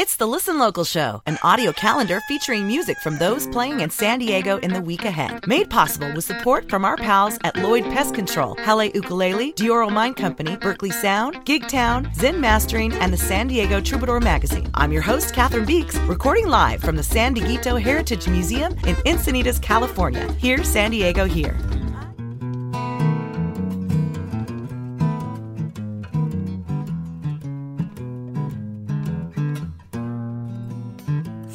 It's the Listen Local Show, an audio calendar featuring music from those playing in San Diego in the week ahead. Made possible with support from our pals at Lloyd Pest Control, Halle Ukulele, Dioro Mine Company, Berkeley Sound, Gig Town, Zen Mastering, and the San Diego Troubadour Magazine. I'm your host, Cathryn Beeks, recording live from the San Dieguito Heritage Museum in Encinitas, California. Here, San Diego, here.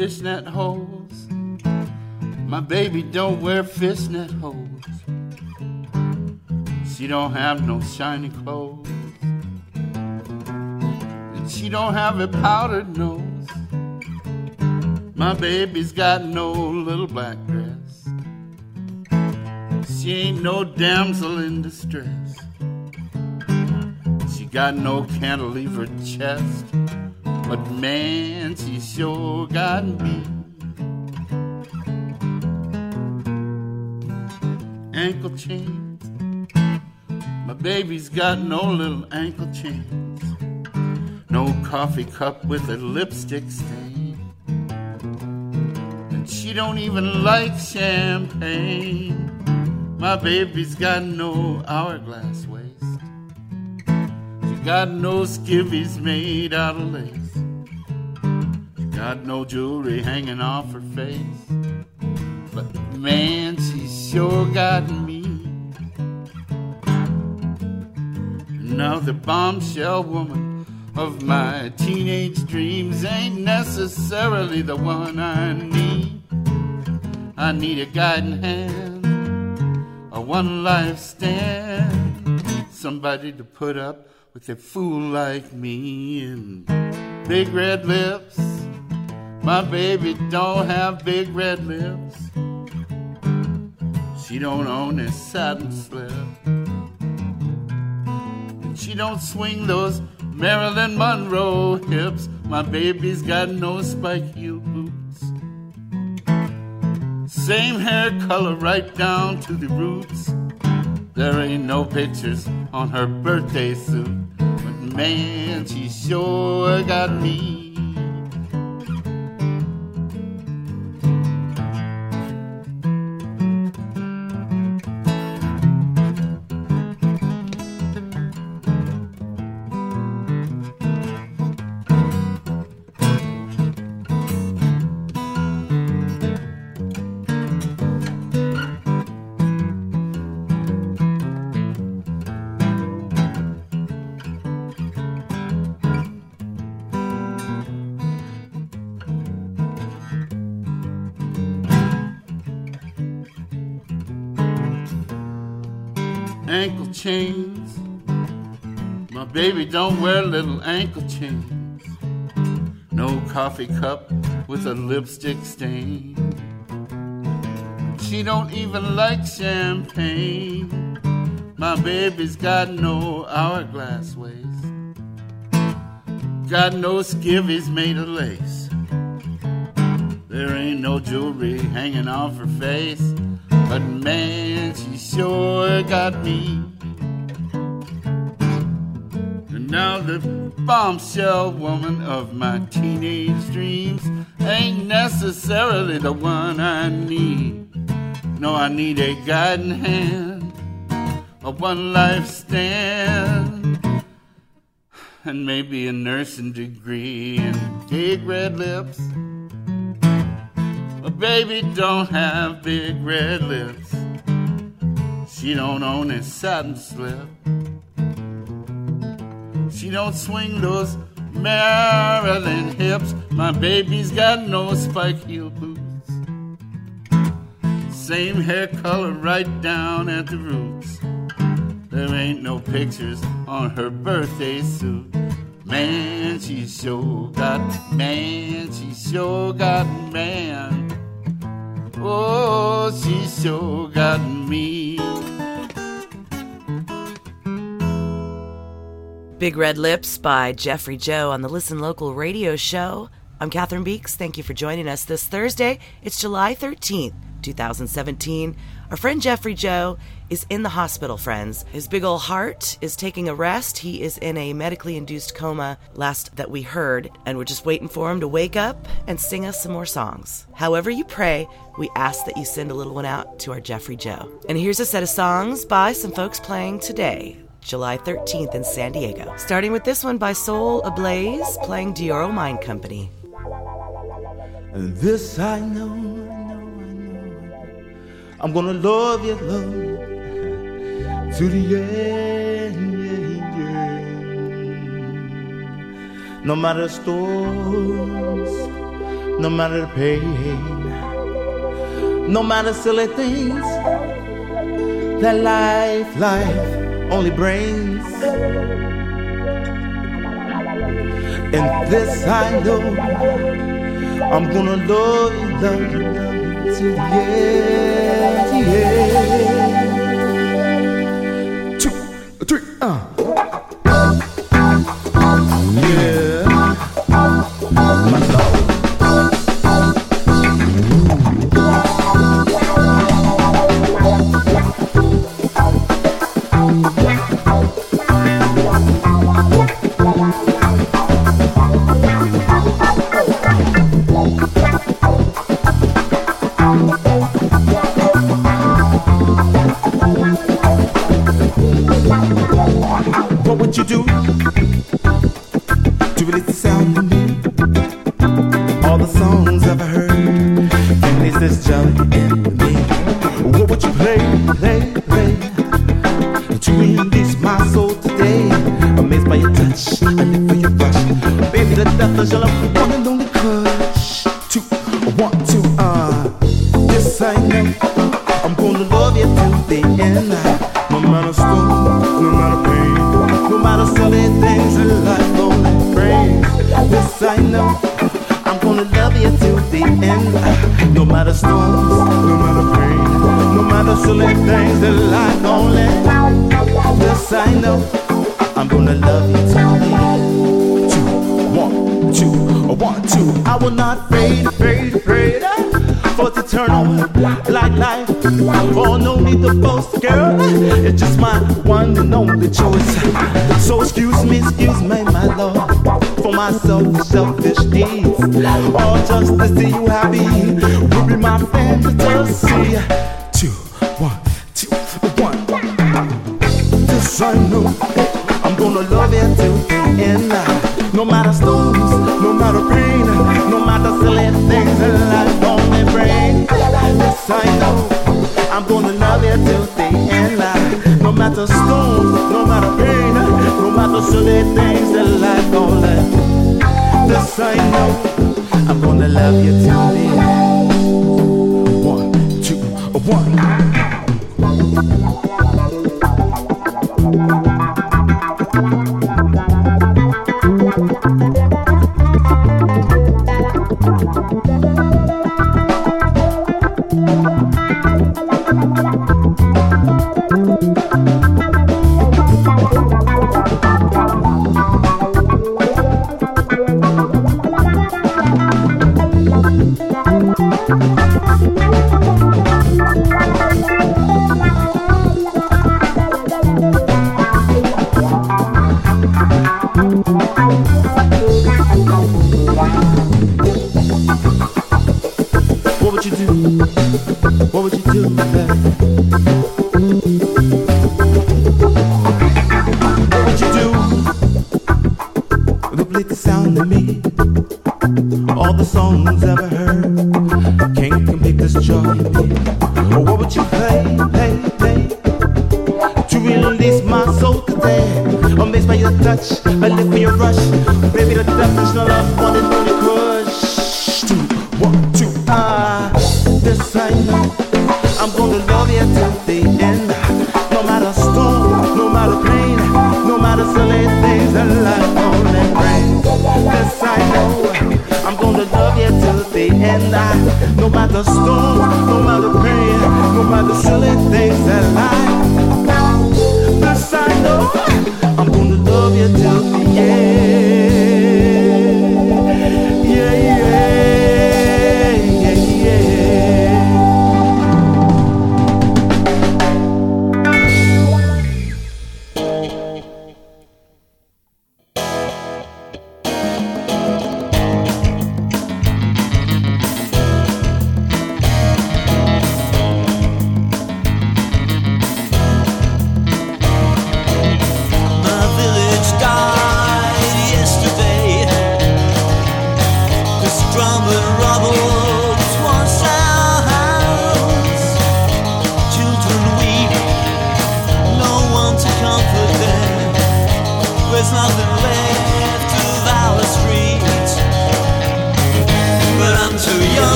Fishnet hose. My baby don't wear fishnet hose. She don't have no shiny clothes. And she don't have a powdered nose. My baby's got no little black dress. She ain't no damsel in distress. She got no cantilever chest. But man, she sure got me. Ankle chains. My baby's got no little ankle chains. No coffee cup with a lipstick stain. And she don't even like champagne. My baby's got no hourglass waist. She got no skivvies made out of lace. Got no jewelry hanging off her face. But man, she sure got me. Now the bombshell woman of my teenage dreams ain't necessarily the one I need. I need a guiding hand, a one life stand, somebody to put up with a fool like me and big red lips my baby don't have big red lips. She don't own a satin slip. And she don't swing those Marilyn Monroe hips. My baby's got no spike heel boots. Same hair color right down to the roots. There ain't no pictures on her birthday suit. But man, she sure got me. Chains. My baby don't wear little ankle chains. No coffee cup with a lipstick stain. She don't even like champagne. My baby's got no hourglass waist. Got no skivvies made of lace. There ain't no jewelry hanging off her face. But man, she sure got me. Now the bombshell woman of my teenage dreams ain't necessarily the one I need. No, I need a guiding hand, a one life stand, and maybe a nursing degree and big red lips. But baby don't have big red lips. She don't own a satin slip. She don't swing those Marilyn hips. My baby's got no spike heel boots. Same hair color right down at the roots. There ain't no pictures on her birthday suit. Man, she sure got man, she sure got man. Oh, she sure got me. Big Red Lips by Jeffrey Joe on the Listen Local radio show. I'm Cathryn Beeks. Thank you for joining us this Thursday. It's July 13th, 2017. Our friend Jeffrey Joe is in the hospital, friends. His big old heart is taking a rest. He is in a medically induced coma, last that we heard, and we're just waiting for him to wake up and sing us some more songs. However, you pray, we ask that you send a little one out to our Jeffrey Joe. And here's a set of songs by some folks playing today. July 13th in San Diego. Starting with this one by Soul Ablaze, playing Dioro Mine Company. And this I know, I know, I know. I'm gonna love you, love you to the end, yeah, yeah. No matter storms, no matter pain, no matter silly things that life, life only brains. And this I know, I'm gonna love you, love you, love you till the end, yeah. My selfish, selfish deeds. Or just to see you happy will be my fantasy.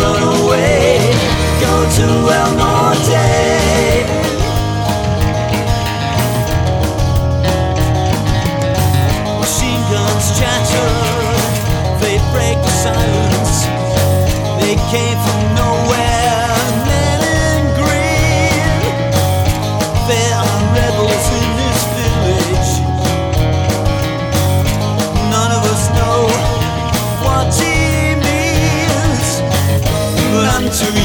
run away, go to El Norte. Machine guns chatter, they break the silence. They came from nowhere.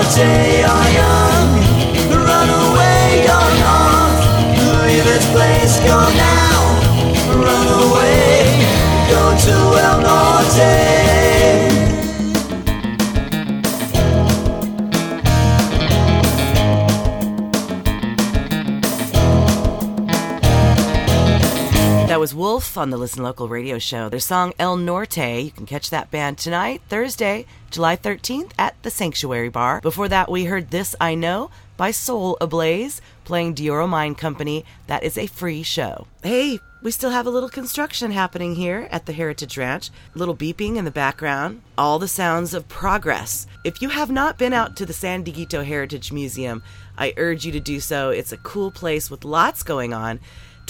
Norte. You're young, run away. Leave this place, go now, run away, go to El Norte. Wolf on the Listen Local radio show. Their song El Norte. You can catch that band tonight, Thursday, July 13th at the Sanctuary Bar. Before that, we heard This I Know by Soul Ablaze playing Dioro Mine Company. That is a free show. Hey, we still have a little construction happening here at the Heritage Ranch. A little beeping in the background. All the sounds of progress. If you have not been out to the San Dieguito Heritage Museum, I urge you to do so. It's a cool place with lots going on.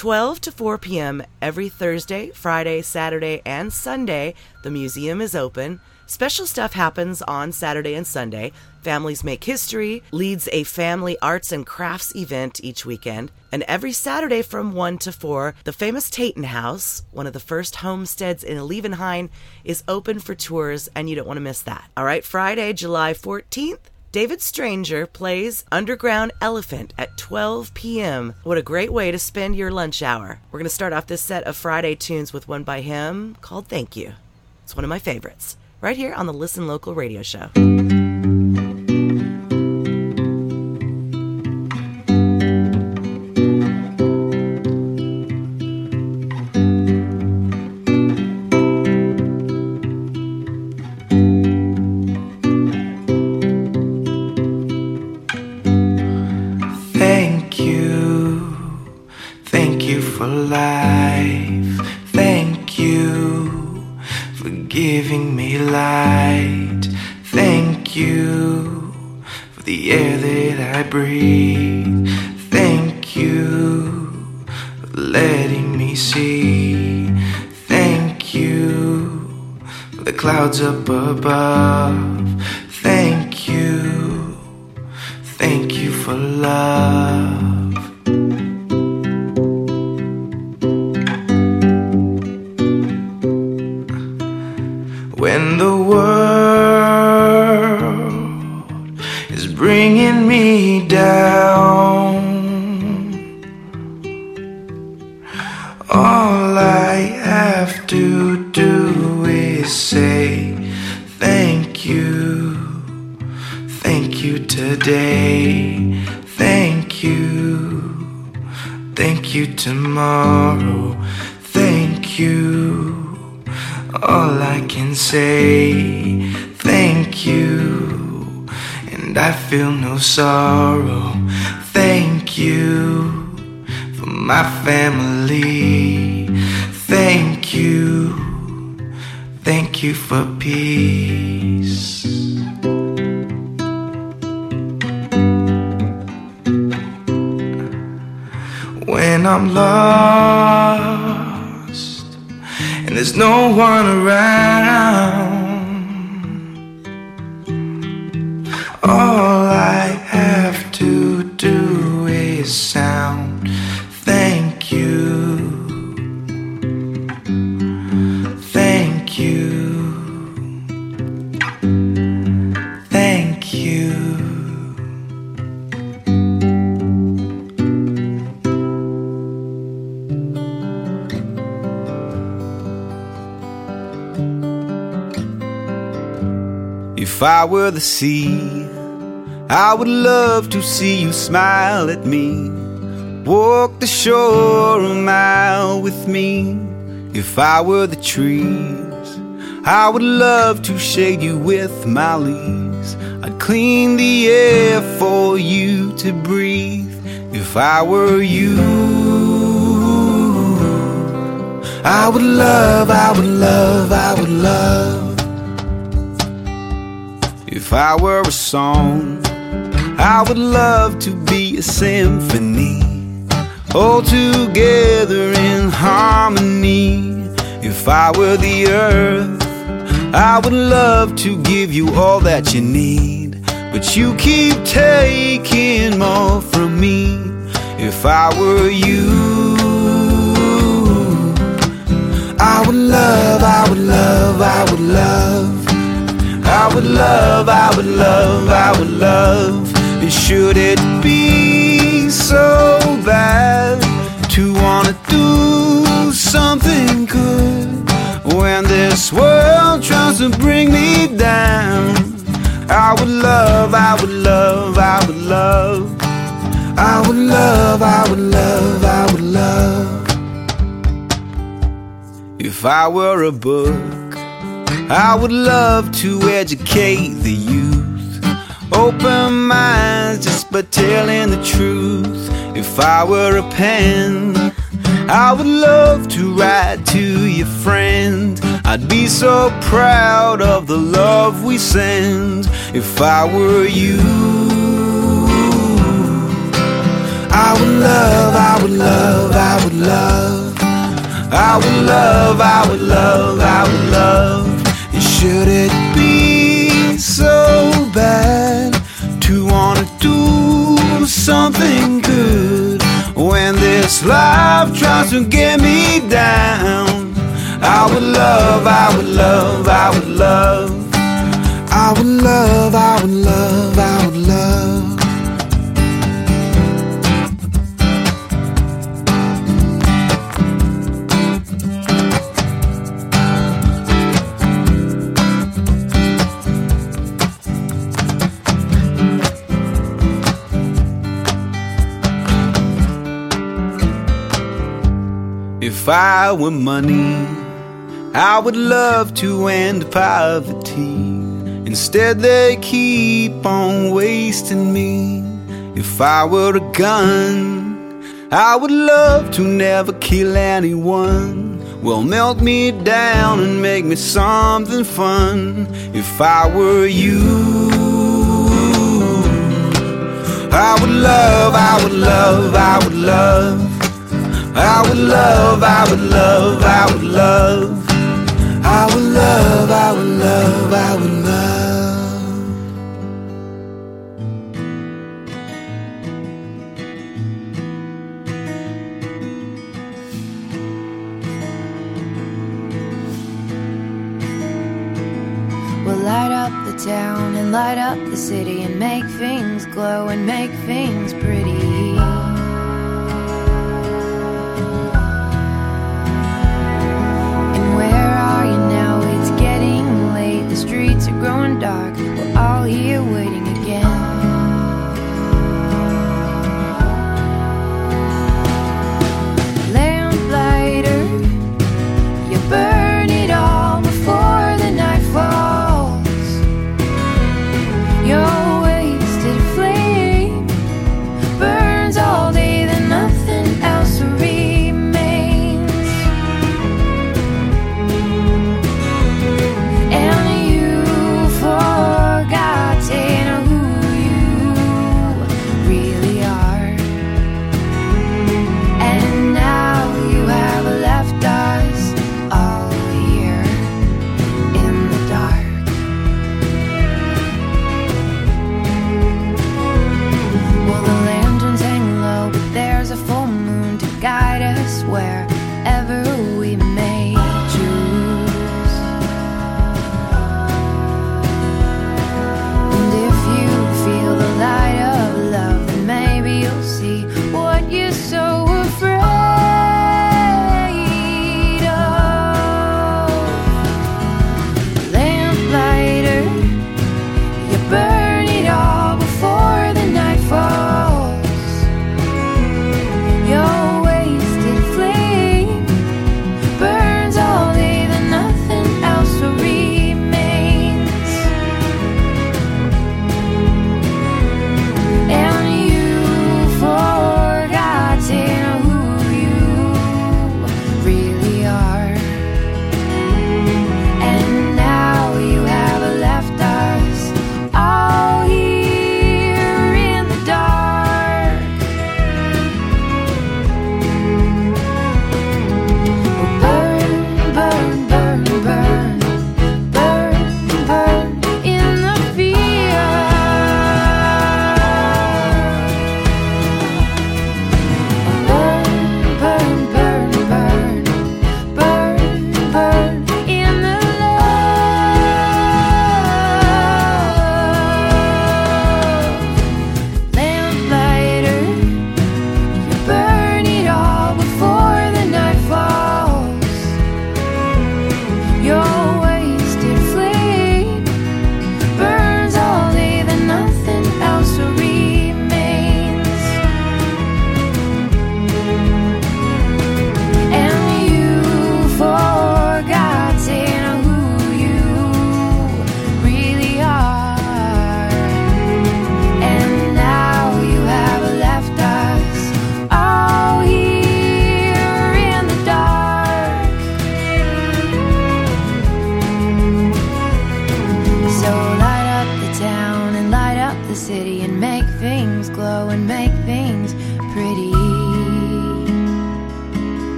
12 to 4 p.m. every Thursday, Friday, Saturday, and Sunday. The museum is open. Special stuff happens on Saturday and Sunday. Families Make History leads a family arts and crafts event each weekend. And every Saturday from 1 to 4, the famous Tayton House, one of the first homesteads in Olivenhain, is open for tours, and you don't want to miss that. All right, Friday, July 14th. David Stranger plays Underground Elephant at 12 p.m. What a great way to spend your lunch hour. We're going to start off this set of Friday tunes with one by him called Thank You. It's one of my favorites, right here on the Listen Local radio show. thank you today. Thank you. Thank you tomorrow. Thank you. All I can say, thank you. And I feel no sorrow. Thank you for my family. Thank you. Thank you for peace. When I'm lost and there's no one around, all I have to do is sound. If I were the sea, I would love to see you smile at me. Walk the shore a mile with me. If I were the trees, I would love to shade you with my leaves. I'd clean the air for you to breathe. If I were you, I would love, I would love, I would love. If I were a song, I would love to be a symphony, all together in harmony. If I were the earth, I would love to give you all that you need, but you keep taking more from me. If I were you, I would love, I would love, I would love. I would love, I would love, I would love. And should it be so bad to wanna do something good when this world tries to bring me down? I would love, I would love, I would love. I would love, I would love, I would love. If I were a book, I would love to educate the youth. Open minds just by telling the truth. If I were a pen, I would love to write to your friend. I'd be so proud of the love we send. If I were you, I would love, I would love, I would love. I would love, I would love, I would love. Should it be so bad to wanna do something good when this life tries to get me down? I would love, I would love, I would love. I would love, I would I were money, I would love to end poverty. Instead, they keep on wasting me. If I were a gun, I would love to never kill anyone. Well, melt me down and make me something fun. If I were you, I would love, I would love, I would love. I would love, I would love, I would love. I would love, I would love, I would love. We'll light up the town and light up the city and make things glow and make things pretty. streets are growing dark. We're all here waiting again. Lamplighter, you burn.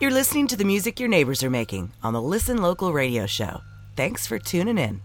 You're listening to the music your neighbors are making on the Listen Local radio show. Thanks for tuning in.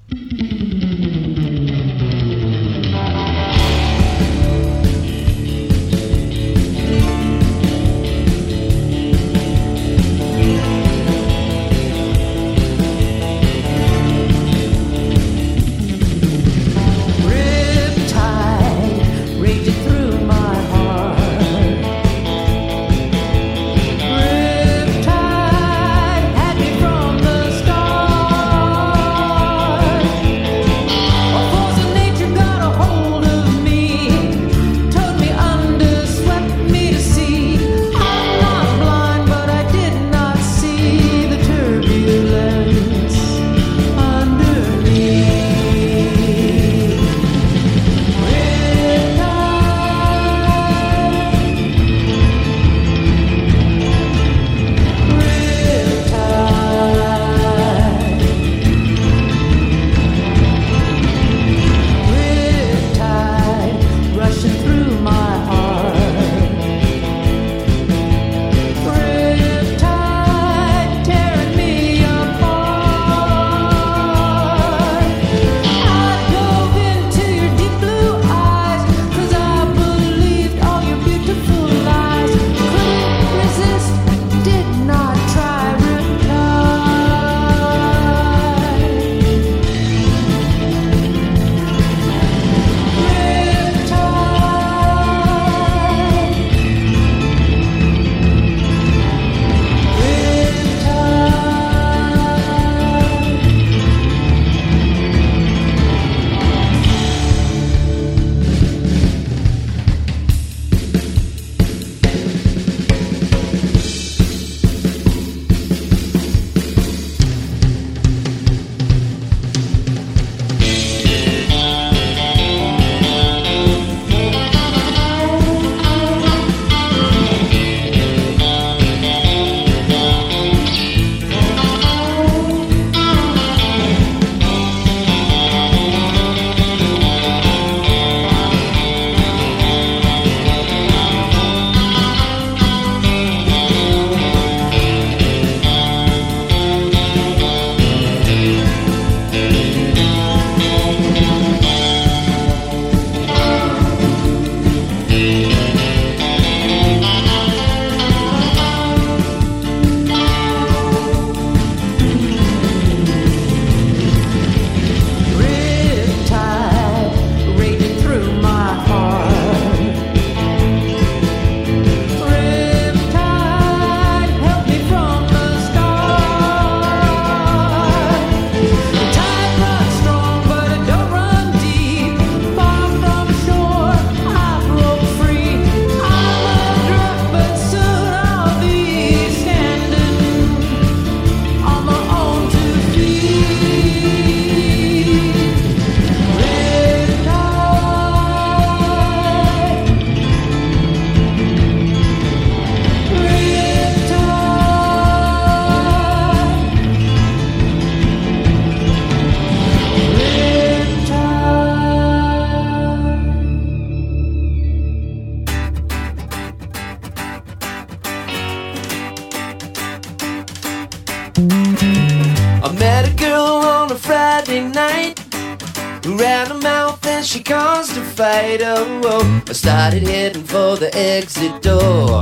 started heading for the exit door.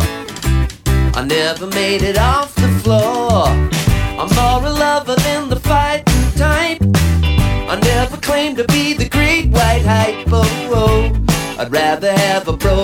I never made it off the floor. I'm more a lover than the fighting type. I never claimed to be the great white hype. Oh, oh. I'd rather have a bro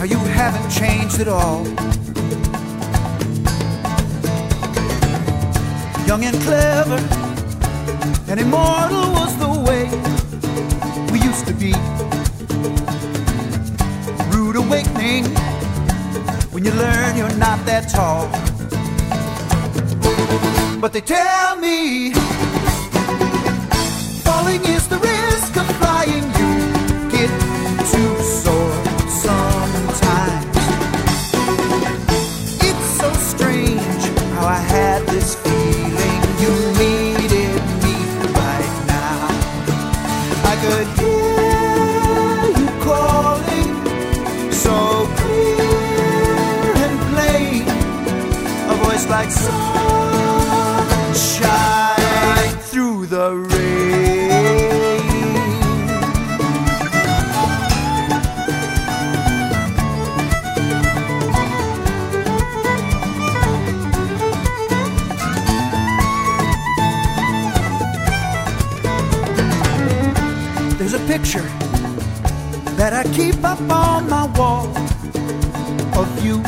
how you haven't changed at all. Young and clever and immortal was the way we used to be. Rude awakening when you learn you're not that tall. But they tell me falling is the risk of flying. I keep up on my wall of you.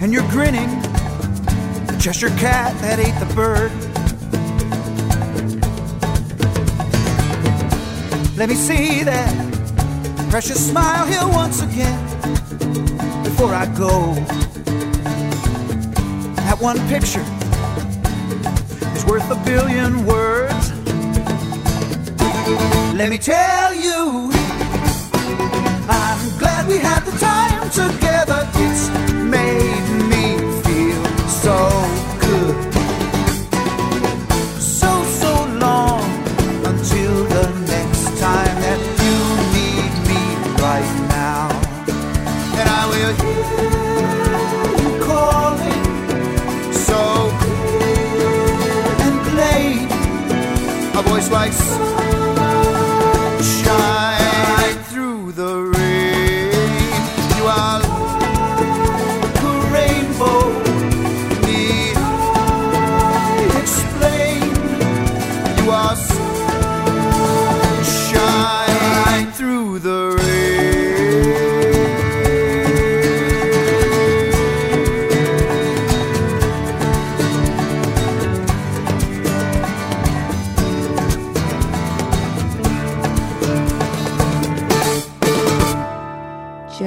And you're grinning, the Cheshire cat that ate the bird. Let me see that precious smile here once again before I go. That one picture is worth a billion words. Let me tell we had the time together.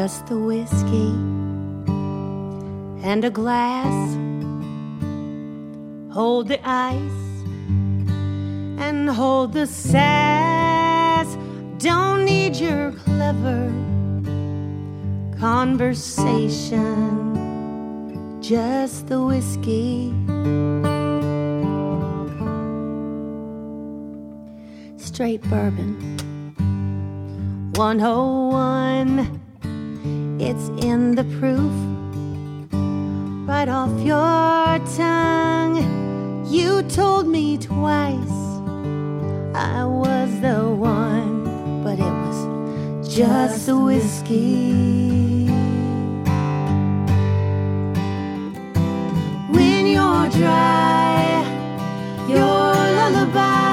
Just the whiskey and a glass. Hold the ice and hold the sass. Don't need your clever conversation. Just the whiskey. Straight bourbon. 101. It's in the proof. Right off your tongue. You told me twice I was the one, but it was just the whiskey. When you're dry, your lullabies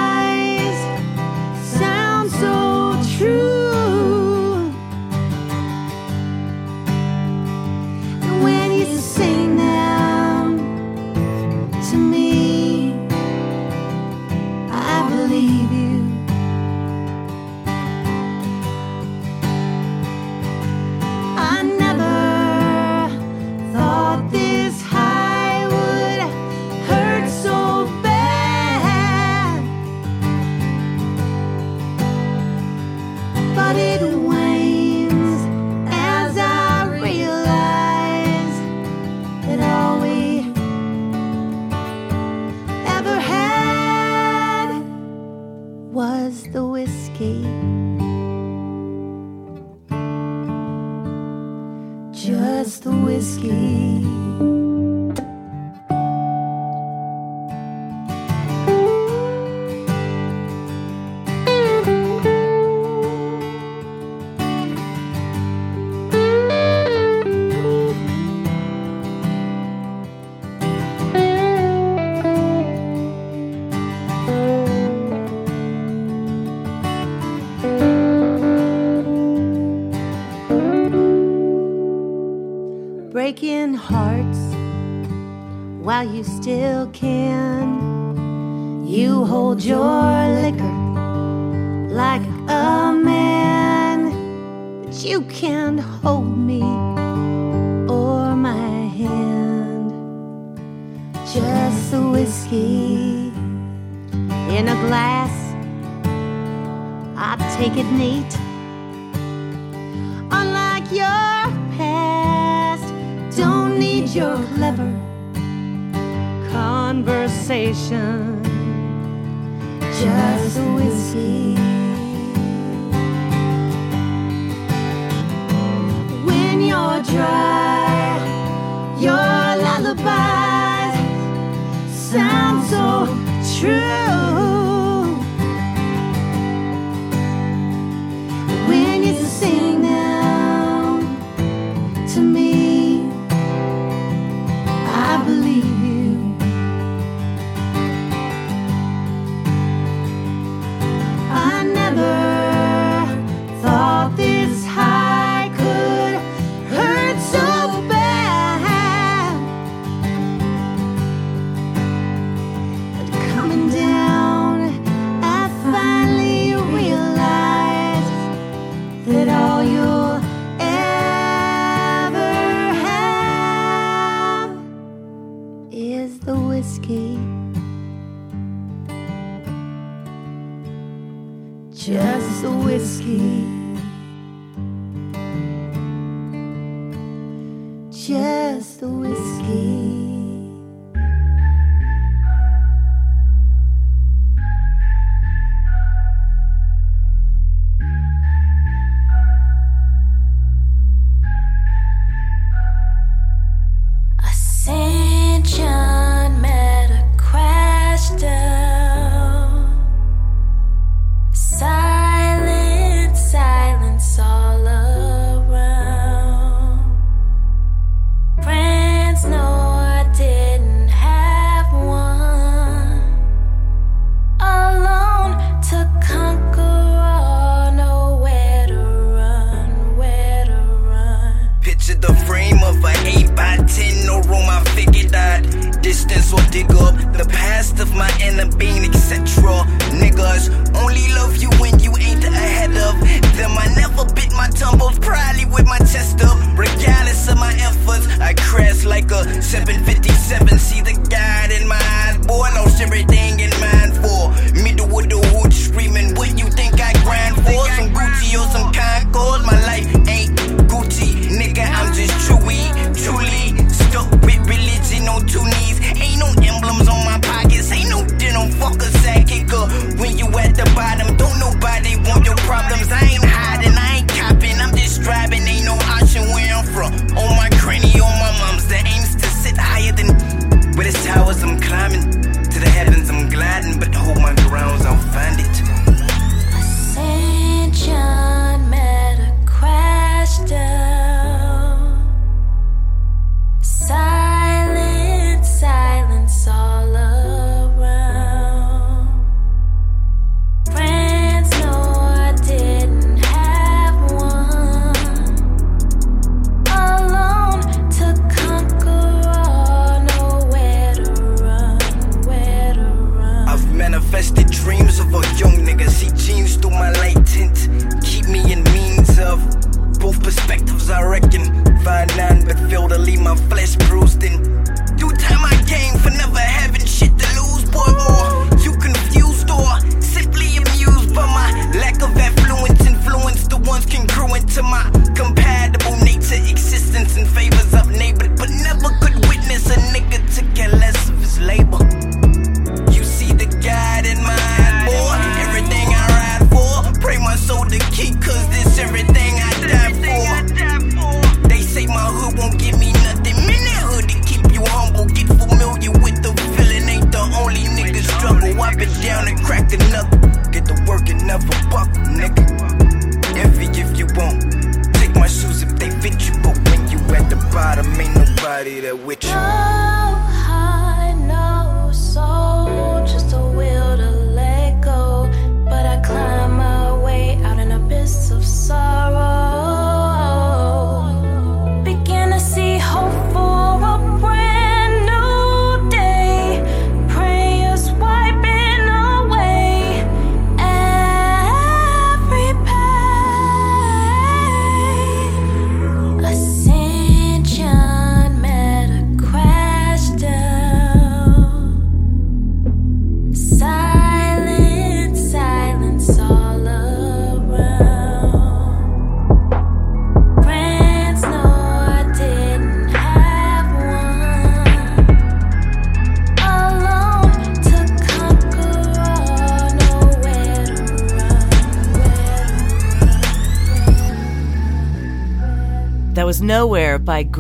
whiskey. While you still can. You hold your liquor like a man, but you can't hold me or my hand. Just the whiskey in a glass. I take it neat. Unlike your past, don't need your clever conversation. Just a whiskey. When you're dry, your lullabies sound so true.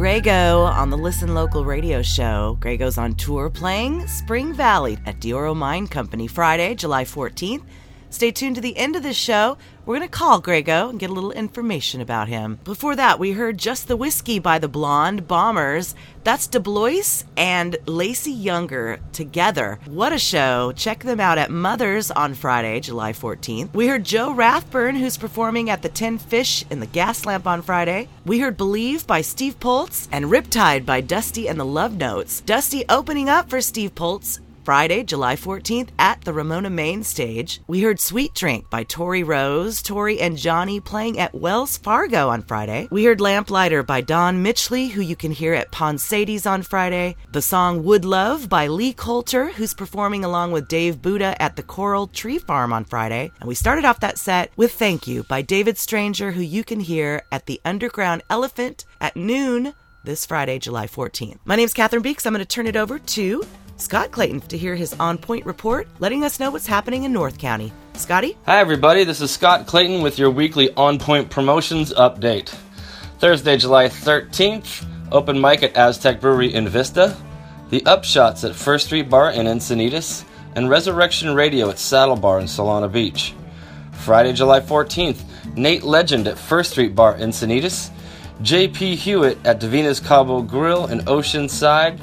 Grego on the Listen Local radio show. Grego's on tour playing Spring Valley at Dioro Mine Company Friday, July 14th Stay tuned to the end of this show. We're going to call Grego and get a little information about him. Before that, we heard Just the Whiskey by the Blonde Bombers. That's DeBlois and Lacey Younger together. What a show. Check them out at Mother's on Friday, July 14th. We heard Joe Rathburn, who's performing at the Tin Fish in the Gas Lamp on Friday. We heard Believe by Steve Poltz and Riptide by Dusty and the Love Notes. Dusty opening up for Steve Poltz, Friday, July 14th at the Ramona Main stage. We heard Sweet Drink by Tori Rose, Tori and Johnny playing at Wells Fargo on Friday. We heard Lamplighter by Don Mitchley, who you can hear at Ponsades on Friday. The song Wood Love by Lee Coulter, who's performing along with Dave Booda at the Coral Tree Farm on Friday. And we started off that set with Thank You by David Stranger, who you can hear at the Underground Elephant at noon this Friday, July 14th. My name's Cathryn Beeks. I'm going to turn it over to Scott Clayton to hear his on point report, letting us know what's happening in North County. Scotty? Hi, everybody. This is Scott Clayton with your weekly On Point Promotions update. Thursday, July 13th, open mic at Aztec Brewery in Vista, the Upshots at First Street Bar in Encinitas, and Resurrection Radio at Saddle Bar in Solana Beach. Friday, July 14th, Nate Legend at First Street Bar in Encinitas, JP Hewitt at Davina's Cabo Grill in Oceanside,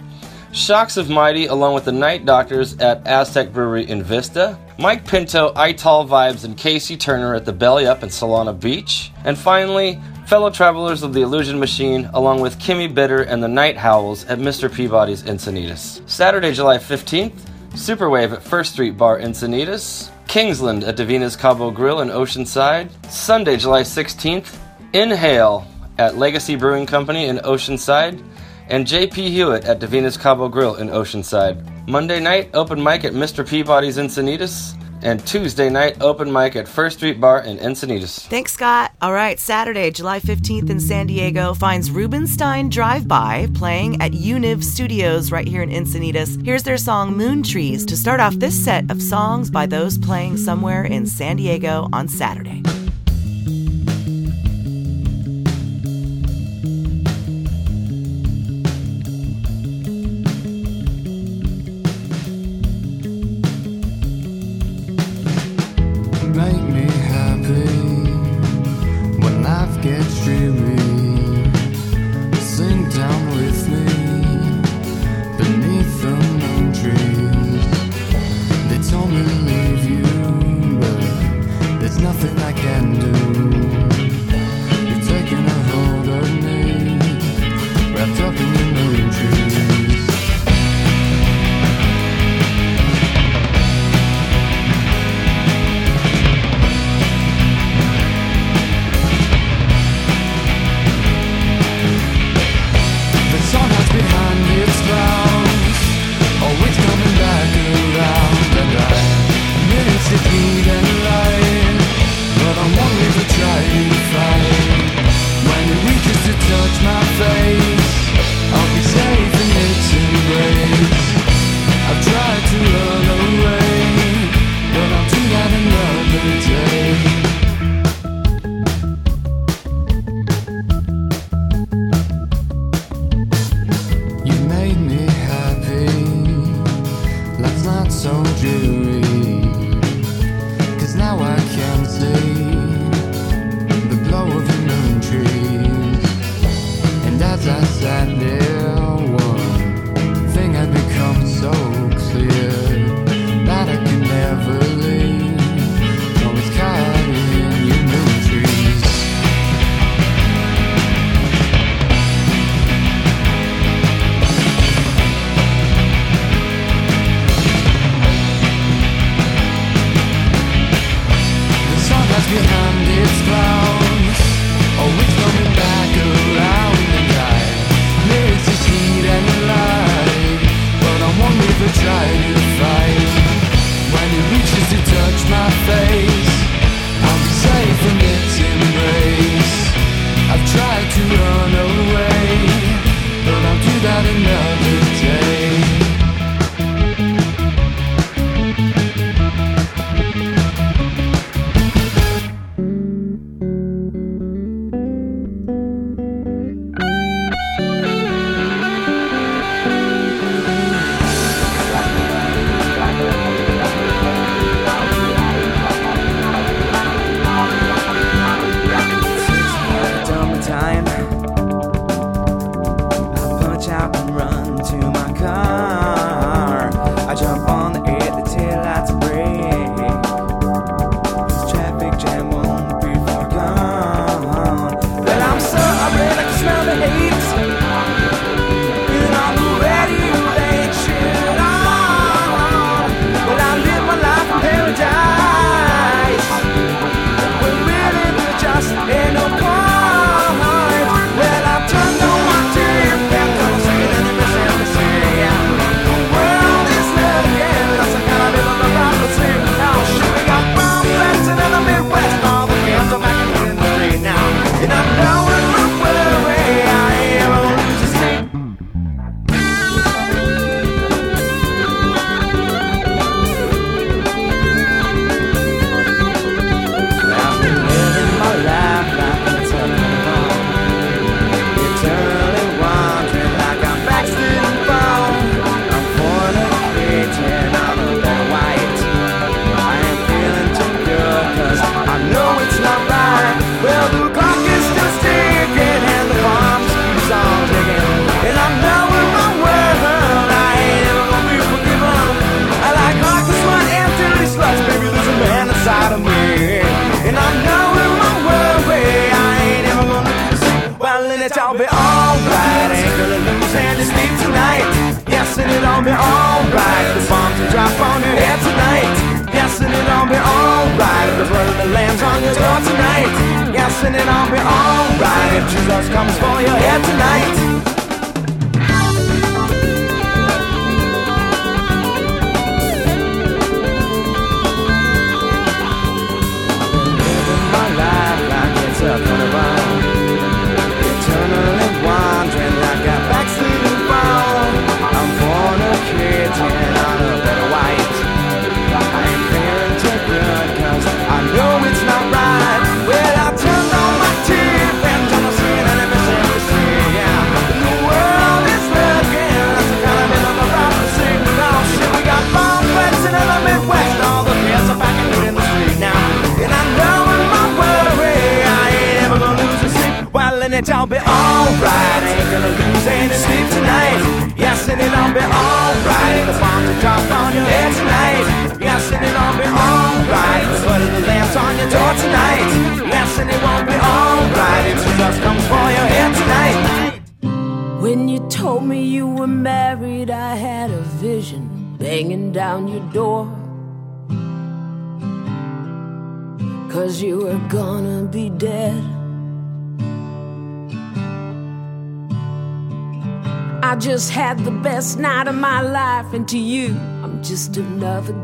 Shocks of Mighty along with the Night Doctors at Aztec Brewery in Vista, Mike Pinto, Ital Vibes, and Casey Turner at the Belly Up in Solana Beach, and finally, fellow travelers of the Illusion Machine along with Kimmy Bitter and the Night Howls at Mr. Peabody's Encinitas. Saturday, July 15th, Superwave at First Street Bar Encinitas, Kingsland at Davina's Cabo Grill in Oceanside, Sunday, July 16th, Inhale at Legacy Brewing Company in Oceanside, and JP Hewitt at Davina's Cabo Grill in Oceanside. Monday night, open mic at Mr. Peabody's Encinitas, and Tuesday night, open mic at First Street Bar in Encinitas. Thanks, Scott. All right, Saturday, July 15th in San Diego finds Rubenstein Drive By playing at Univ Studios right here in Encinitas. Here's their song Moon Trees to start off this set of songs by those playing somewhere in San Diego on Saturday. Nothing I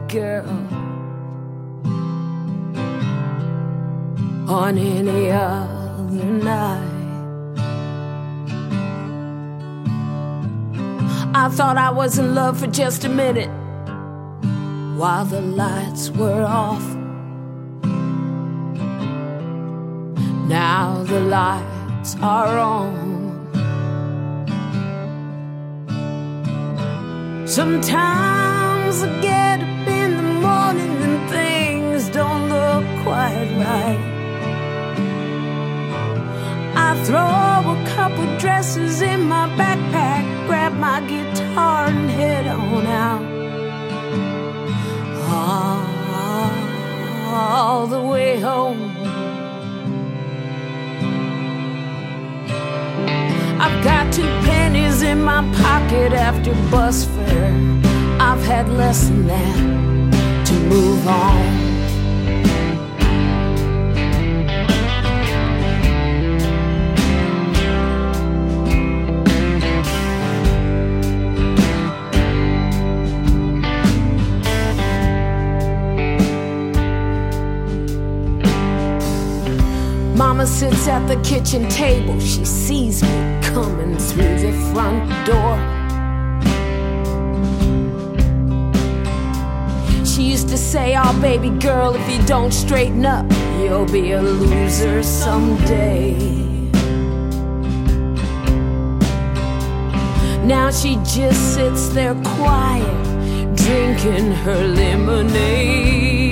girl. On any other night. I thought I was in love for just a minute while the lights were off. Now the lights are on. Sometimes I quite right. I throw a couple dresses in my backpack, grab my guitar and head on out. All the way home. I've got two pennies in my pocket after bus fare. I've had less than that to move on. Sits at the kitchen table. She sees me coming through the front door. She used to say, Oh, baby girl, if you don't straighten up, you'll be a loser someday. Now she just sits there quiet, drinking her lemonade.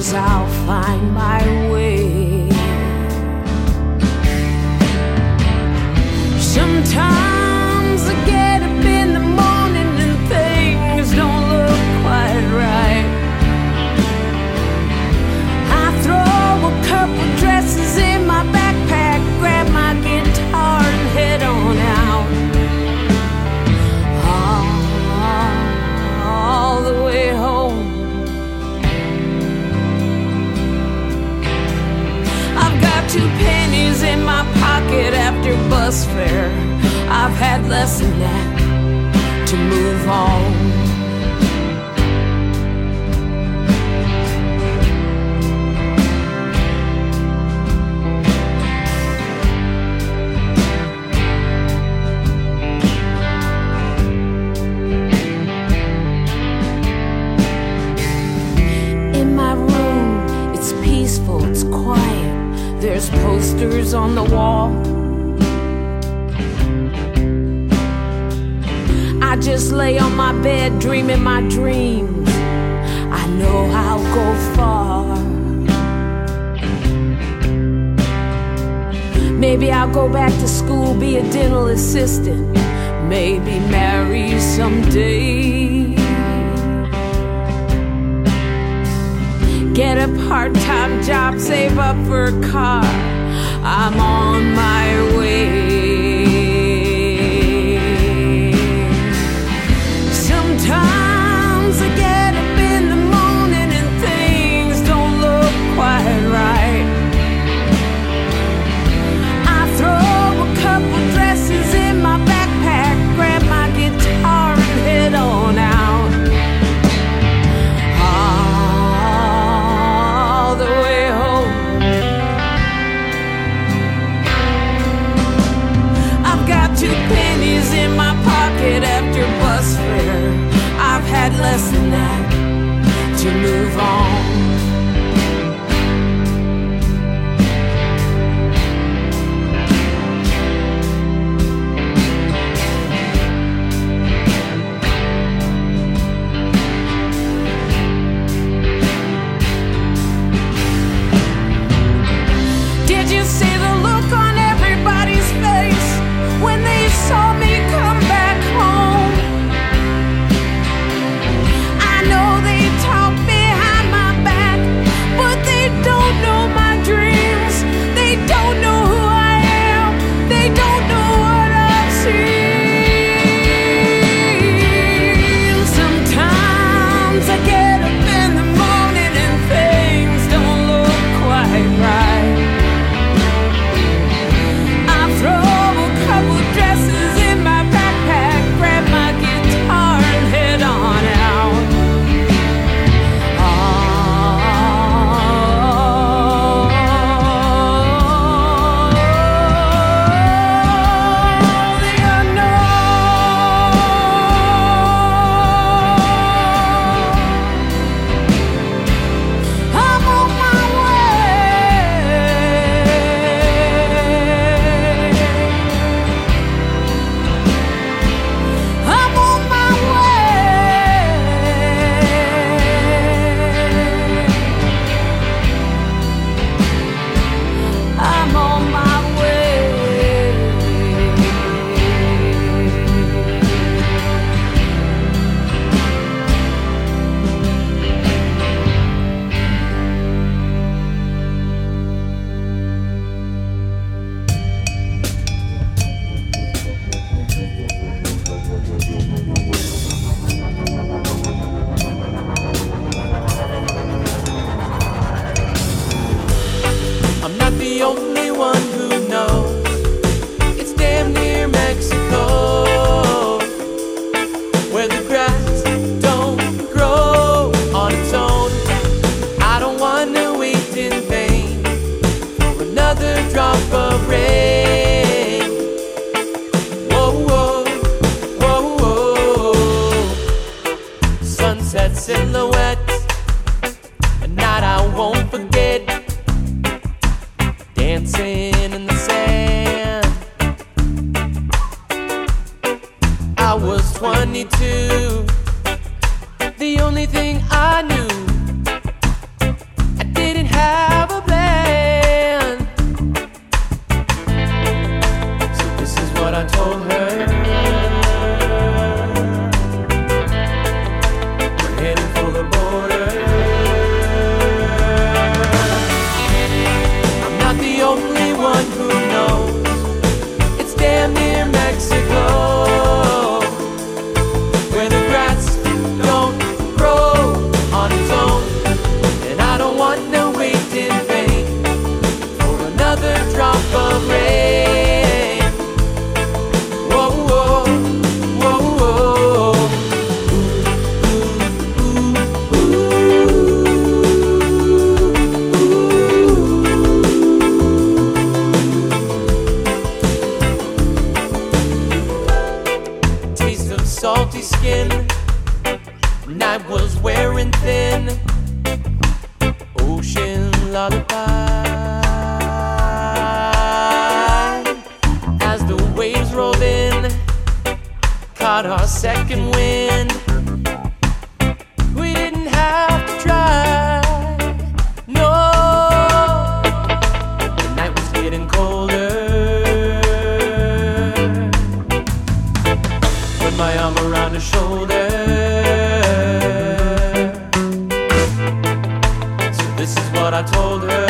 Knows I'll find my way. Sometimes bus. I've had less than that to move on. In my room, it's peaceful, it's quiet. There's posters on the wall. just lay on my bed dreaming my dreams. I know I'll go far. Maybe I'll go back to school, be a dental assistant. Maybe marry someday. Get a part time job, save up for a car. I'm on my my arm around his shoulder. So this is what I told her.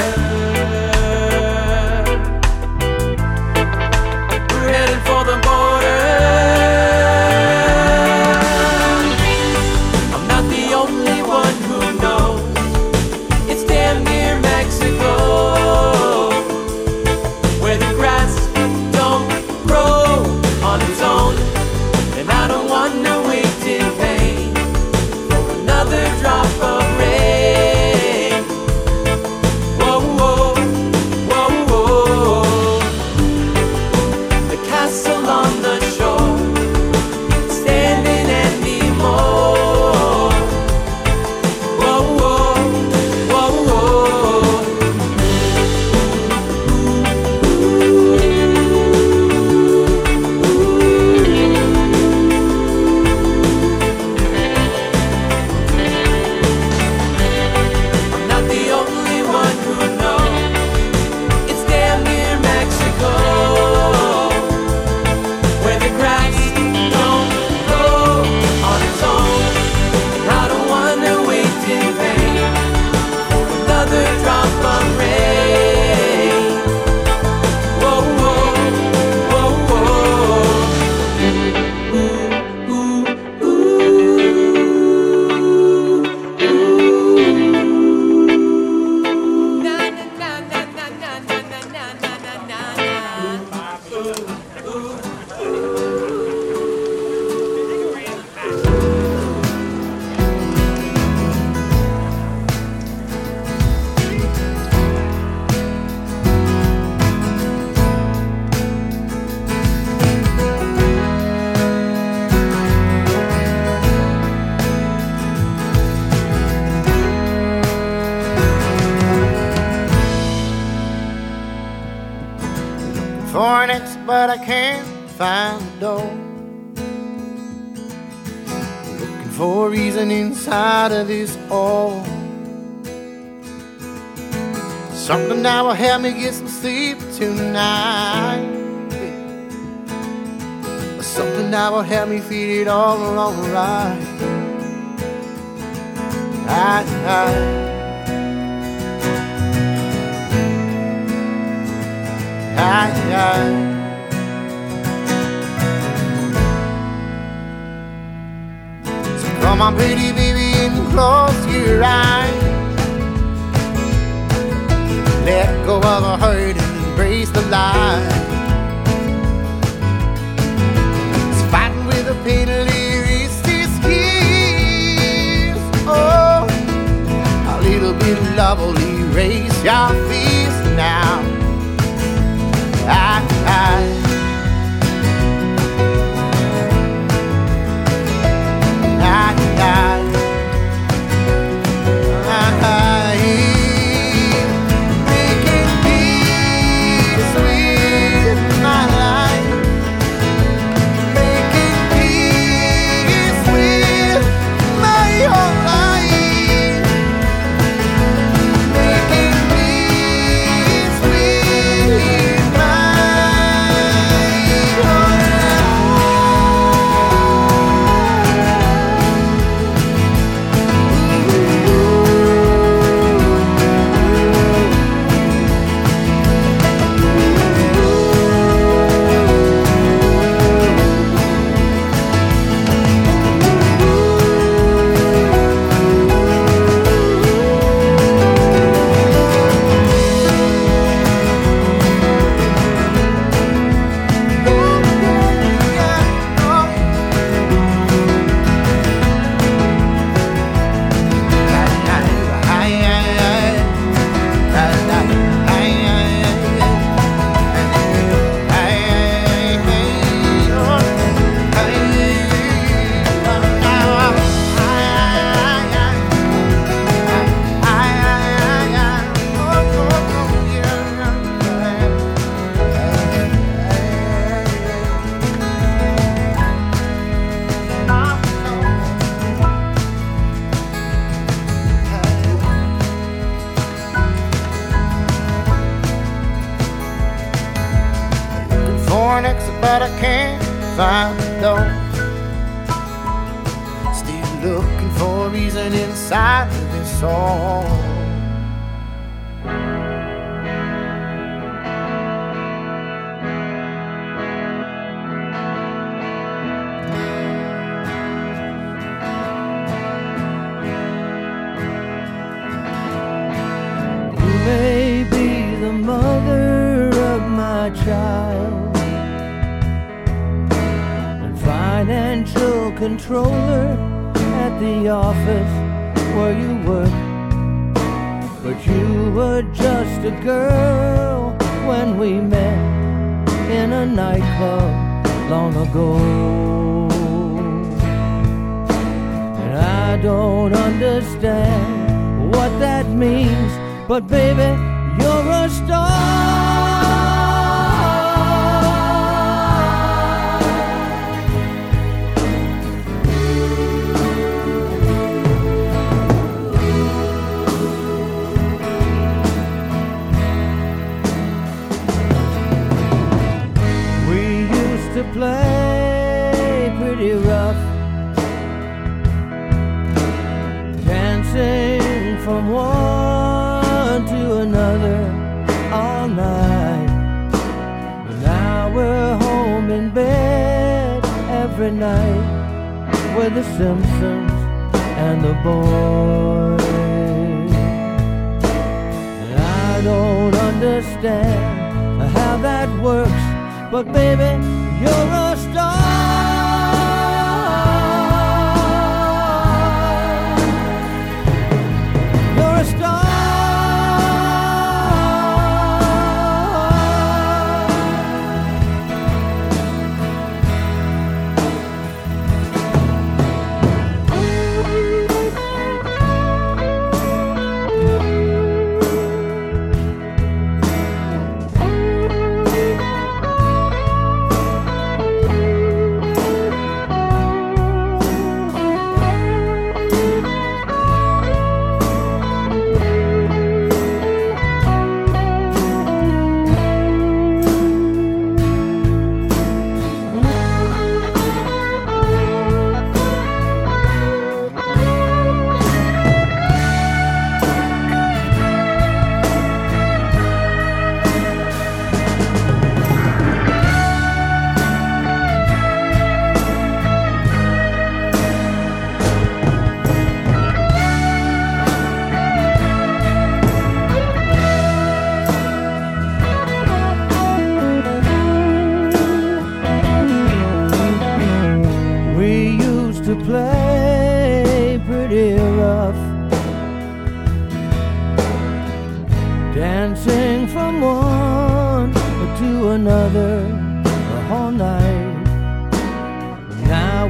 all along the ride. Night, night. Night, night. Come on, pretty baby, and close your eyes. Let go of the hurt. Yeah. Financial controller at the office where you work. But you were just a girl when we met in a nightclub long ago. And I don't understand what that means, but baby, you're a star. Play pretty rough, dancing from one to another all night. Now we're home in bed every night with the Simpsons and the boys. I don't understand how that works, but baby, you're a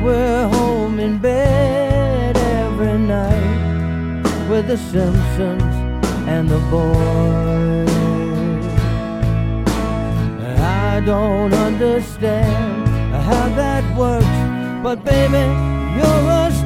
we're home in bed every night with the Simpsons and the boys. I don't understand how that works, but baby, you're a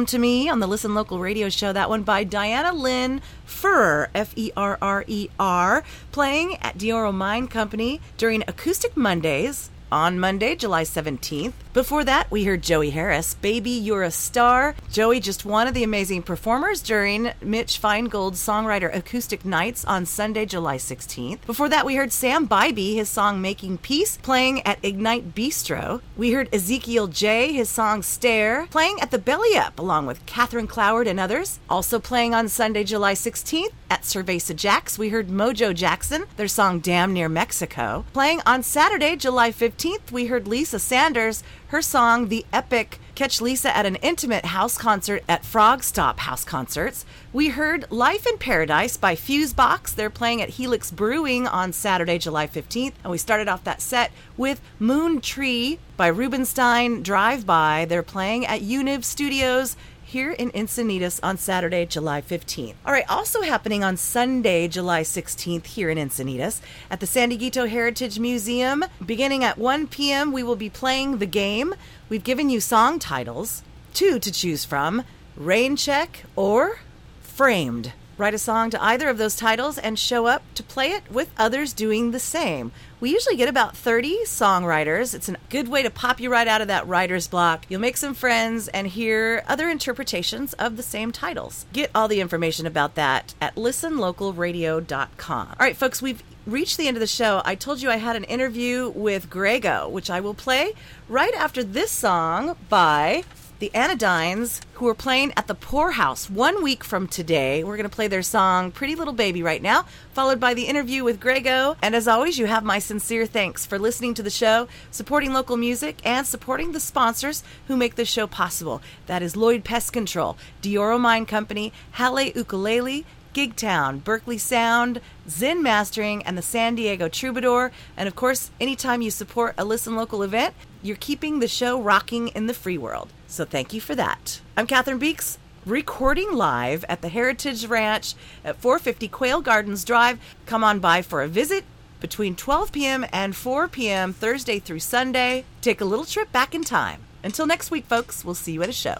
Home to Me on the Listen Local radio show. That one by Diana Lynn Ferrer, F E R R E R, playing at Dioro Mine Company during Acoustic Mondays on Monday, July 17th. Before that, we heard Joey Harris, Baby You're a Star. Joey just one of the amazing performers during Mitch Feingold's Songwriter Acoustic Nights on Sunday, July 16th. Before that, we heard Sam Bybee, his song Making Peace, playing at Ignite Bistro. We heard Ezekiel J, his song Stare, playing at the Belly Up along with Catherine Cloward and others. Also playing on Sunday, July 16th at Cerveza Jacks, we heard Mojo Jackson, their song Damn Near Mexico. Playing on Saturday, July 15th, we heard Lisa Sanders, her song The Epic. Catch Lisa at an intimate house concert at Frog Stop House Concerts. We heard Life in Paradise by Fusebox. They're playing at Helix Brewing on Saturday, July 15th. And we started off that set with Moon Tree by Rubenstein Drive By. They're playing at Univ Studios here in Encinitas on Saturday, July 15th. All right, also happening on Sunday, July 16th here in Encinitas at the San Dieguito Heritage Museum. Beginning at 1 p.m., we will be playing the game. We've given you song titles, two to choose from Rain Check or Framed. Write a song to either of those titles and show up to play it with others doing the same. We usually get about 30 songwriters. It's a good way to pop you right out of that writer's block. You'll make some friends and hear other interpretations of the same titles. Get all the information about that at listenlocalradio.com. All right, folks, we've reached the end of the show. I told you I had an interview with Greggo, which I will play right after this song by the Anodynes, who are playing at the Poorhouse one week from today. We're going to play their song Pretty Little Baby right now, followed by the interview with Greggo. And as always, you have my sincere thanks for listening to the show, supporting local music, and supporting the sponsors who make this show possible. That is Lloyd Pest Control, Dioro Mine Company, Halle Ukulele, Gigtown, Berkeley Sound, Zen Mastering, and the San Diego Troubadour. And of course, anytime you support a Listen Local event, you're keeping the show rocking in the free world. So thank you for that. I'm Cathryn Beeks, recording live at the Heritage Ranch at 450 Quail Gardens Drive. Come on by for a visit between 12 p.m. and 4 p.m. Thursday through Sunday. Take a little trip back in time. Until next week, folks, we'll see you at a show.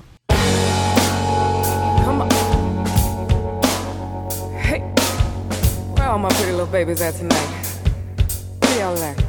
All my pretty little babies at tonight? Where y'all at?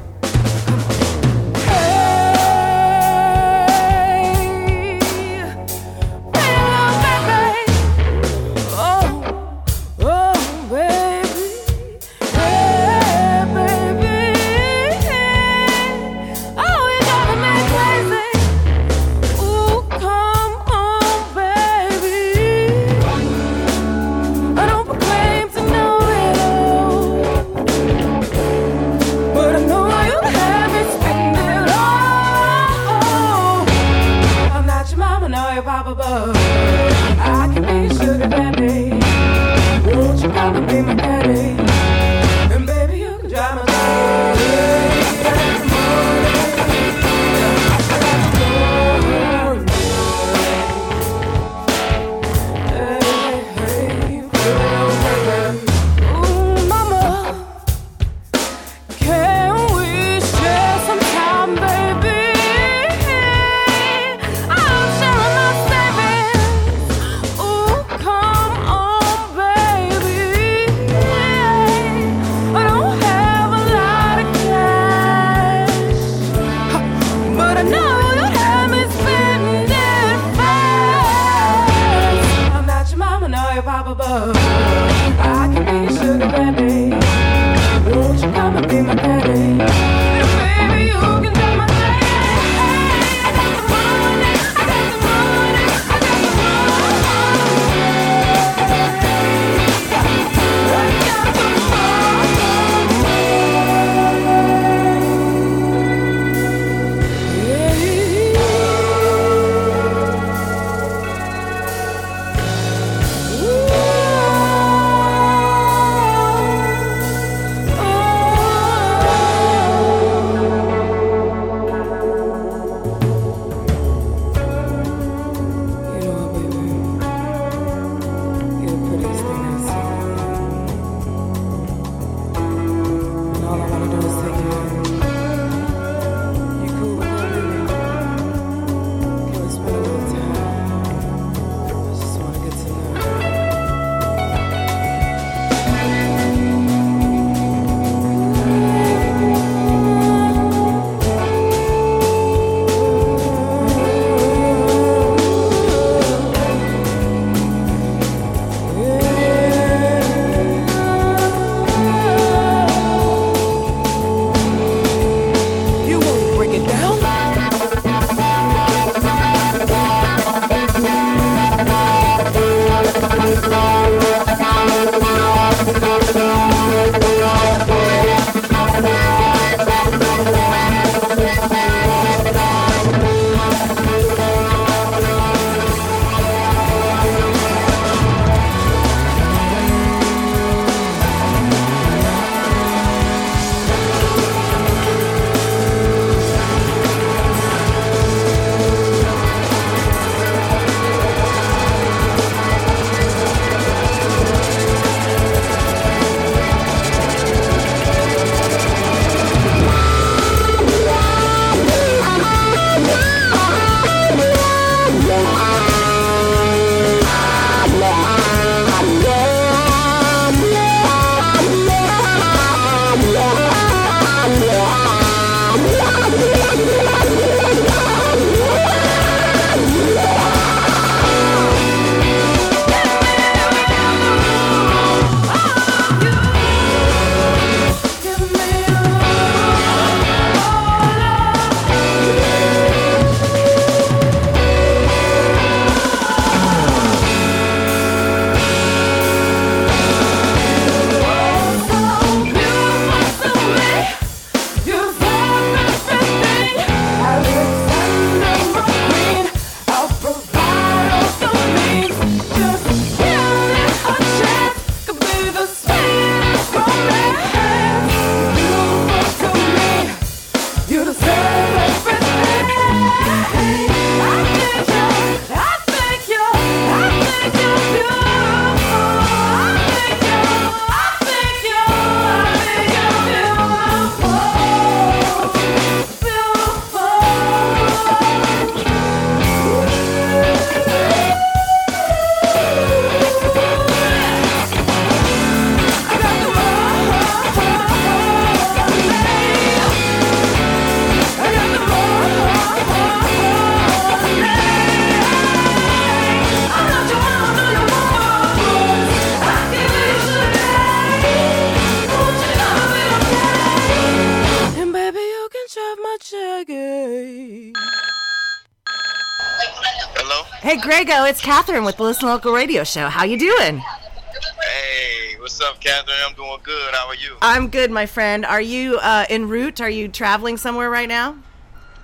Greggo, it's Cathryn with the Listen Local Radio Show. How you doing? Hey, what's up, Cathryn? I'm doing good. How are you? I'm good, my friend. Are you uh, en route? Are you traveling somewhere right now?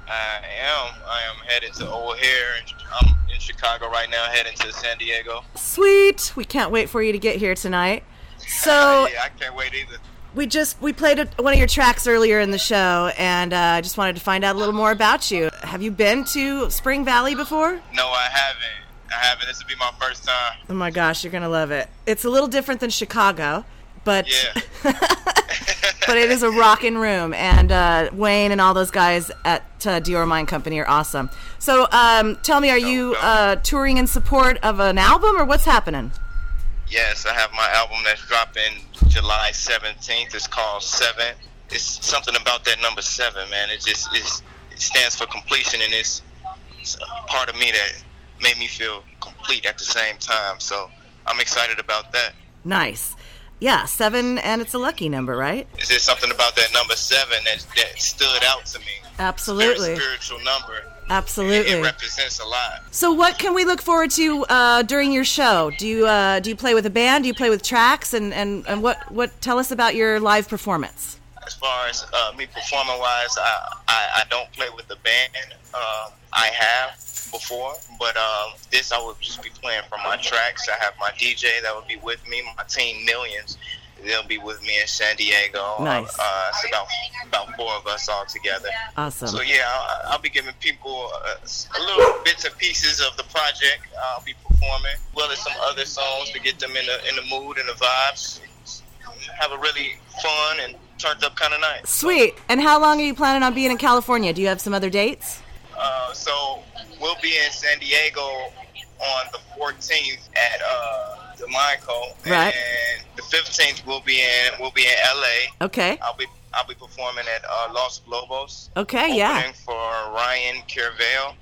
I am. I am headed to O'Hare. I'm in Chicago right now, heading to San Diego. Sweet. We can't wait for you to get here tonight. So yeah, I can't wait either. we just we played a, one of your tracks earlier in the show, and uh, I just wanted to find out a little more about you. Have you been to Spring Valley before? No, I haven't. This will be my first time. Oh my gosh, you're gonna love it. It's a little different than Chicago, but but it is a rocking room, and uh, Wayne and all those guys at uh, Dioro Mine Company are awesome. So, um, tell me, are you uh, touring in support of an album, or what's happening? Yes, I have my album that's dropping July 17th. It's called Seven. It's something about that number seven, man. It just it's, it stands for completion, and it's, it's part of me that made me feel complete at the same time. So I'm excited about that. Nice. Yeah, seven, and it's a lucky number, right? Is there something about that number seven that that stood out to me. Absolutely. Spiritual number. Absolutely. It represents a lot. So, what can we look forward to uh, during your show? Do you uh, do you play with a band? Do you play with tracks? And, and, and what what tell us about your live performance? As far as uh, me performing wise, I, I I don't play with the band. Um, I have before, but um, this I would just be playing from my tracks. I have my DJ that would be with me, my team Millions. They'll be with me in San Diego. Nice. Uh, it's about about four of us all together. Awesome. So yeah, I'll, I'll be giving people uh, a little bits and pieces of the project. I'll be performing, as well as some other songs to get them in the in the mood and the vibes. Have a really fun and turned up kind of night. Sweet. And how long are you planning on being in California? Do you have some other dates? Uh, so we'll be in San Diego on the 14th at uh, Demico, Right. and the 15th we'll be in we'll be in LA. Okay. I'll be I'll be performing at uh, Los Globos. Okay, yeah. For Ryan Carvale.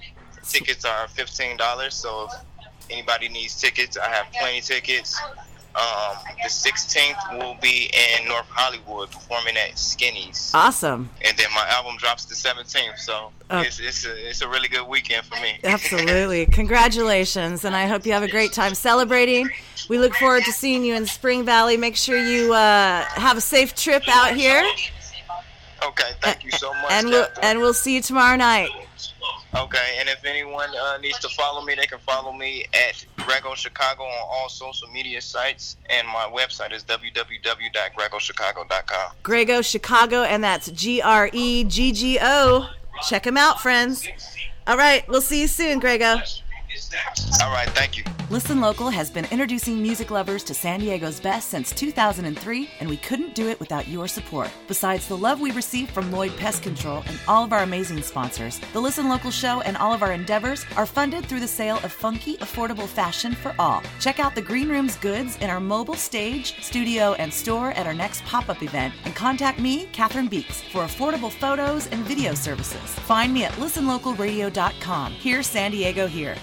Tickets are fifteen dollars, so if anybody needs tickets, I have plenty tickets. Um, the 16th will be in North Hollywood performing at Skinny's. Awesome. And then my album drops the 17th, so Oh. it's, it's, a, it's a really good weekend for me. Absolutely. Congratulations. And I hope you have a great time celebrating. We look forward to seeing you in Spring Valley. Make sure you uh, have a safe trip out here. Okay, thank you so much. And we'll, and we'll see you tomorrow night. Okay, and if anyone uh, needs to follow me, they can follow me at Greggo Chicago on all social media sites, and my website is www.greggochicago.com. Greggo Chicago, and that's G R E G G O. Check him out, friends. All right. We'll see you soon, Greggo. All right, thank you. Listen Local has been introducing music lovers to San Diego's best since 2003, and we couldn't do it without your support. Besides the love we receive from Lloyd Pest Control and all of our amazing sponsors, the Listen Local show and all of our endeavors are funded through the sale of funky, affordable fashion for all. Check out the Green Room's goods in our mobile stage, studio, and store at our next pop up event, and contact me, Cathryn Beeks, for affordable photos and video services. Find me at listenlocalradio.com. Here, San Diego here.